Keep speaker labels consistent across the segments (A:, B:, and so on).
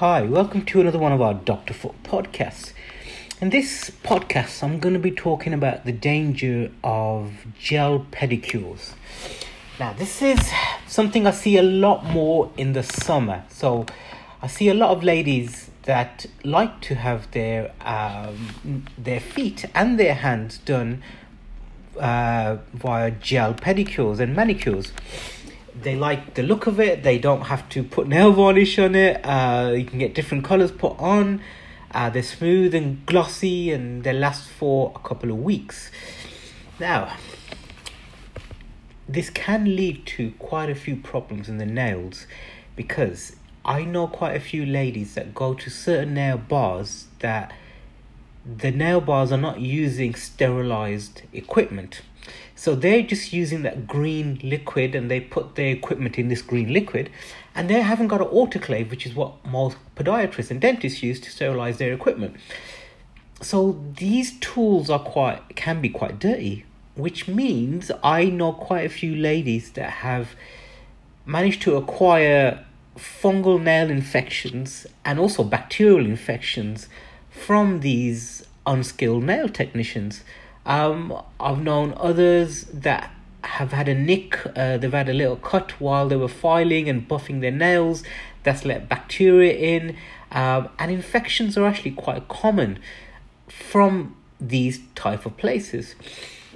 A: Hi, welcome to another one of our Dr. Foot podcasts. In this podcast, I'm going to be talking about the danger of gel pedicures. Now, this is something I see a lot more in the summer. So, I see a lot of ladies that like to have their um, their feet and their hands done uh, via gel pedicures and manicures they like the look of it. They don't have to put nail varnish on it. Uh, you can get different colors put on. Uh, they're smooth and glossy, and they last for a couple of weeks. Now, this can lead to quite a few problems in the nails because I know quite a few ladies that go to certain nail bars that the nail bars are not using sterilized equipment. So they're just using that green liquid and they put their equipment in this green liquid and they haven't got an autoclave, which is what most podiatrists and dentists use to sterilize their equipment. So these tools are quite can be quite dirty, which means I know quite a few ladies that have managed to acquire fungal nail infections and also bacterial infections from these unskilled nail technicians. Um, I've known others that have had a nick, uh, they've had a little cut while they were filing and buffing their nails. That's let bacteria in, um, and infections are actually quite common from these type of places.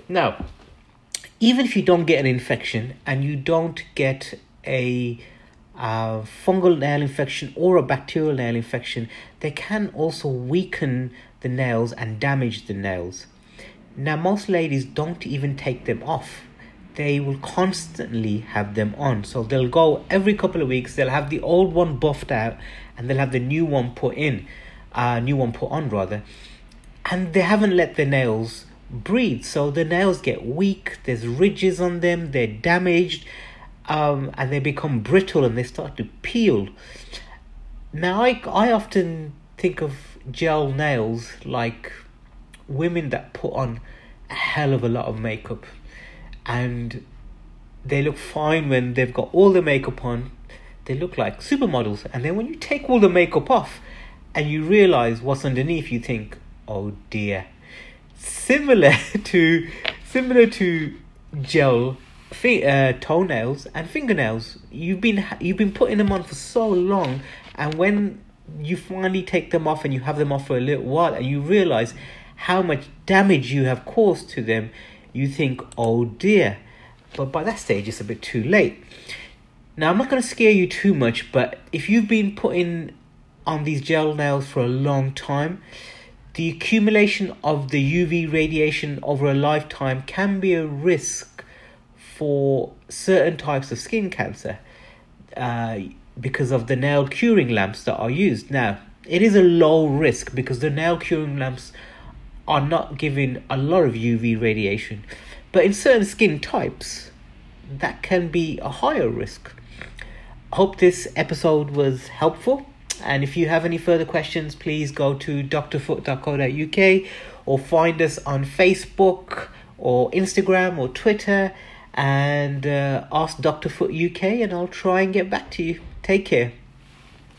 A: Now, even if you don't get an infection and you don't get a uh, fungal nail infection or a bacterial nail infection, they can also weaken the nails and damage the nails. Now, most ladies don't even take them off. They will constantly have them on. So they'll go every couple of weeks, they'll have the old one buffed out and they'll have the new one put in, uh, new one put on rather. And they haven't let the nails breathe. So the nails get weak, there's ridges on them, they're damaged, um, and they become brittle and they start to peel. Now, I, I often think of gel nails like women that put on a hell of a lot of makeup and they look fine when they've got all the makeup on. They look like supermodels. And then when you take all the makeup off and you realize what's underneath, you think, oh dear. Similar to similar to gel fi- uh, toenails and fingernails. You've been you've been putting them on for so long, and when you finally take them off and you have them off for a little while, and you realize how much damage you have caused to them, you think, oh dear. But by that stage, it's a bit too late. Now, I'm not going to scare you too much, but if you've been putting on these gel nails for a long time, the accumulation of the UV radiation over a lifetime can be a risk for certain types of skin cancer uh, because of the nail curing lamps that are used. Now, it is a low risk because the nail curing lamps are not giving a lot of UV radiation, but in certain skin types, that can be a higher risk. I hope this episode was helpful. And if you have any further questions, please go to drfoot.co.uk or find us on Facebook or Instagram or Twitter and uh, ask Dr. Foot UK, and I'll try and get back to you. Take care.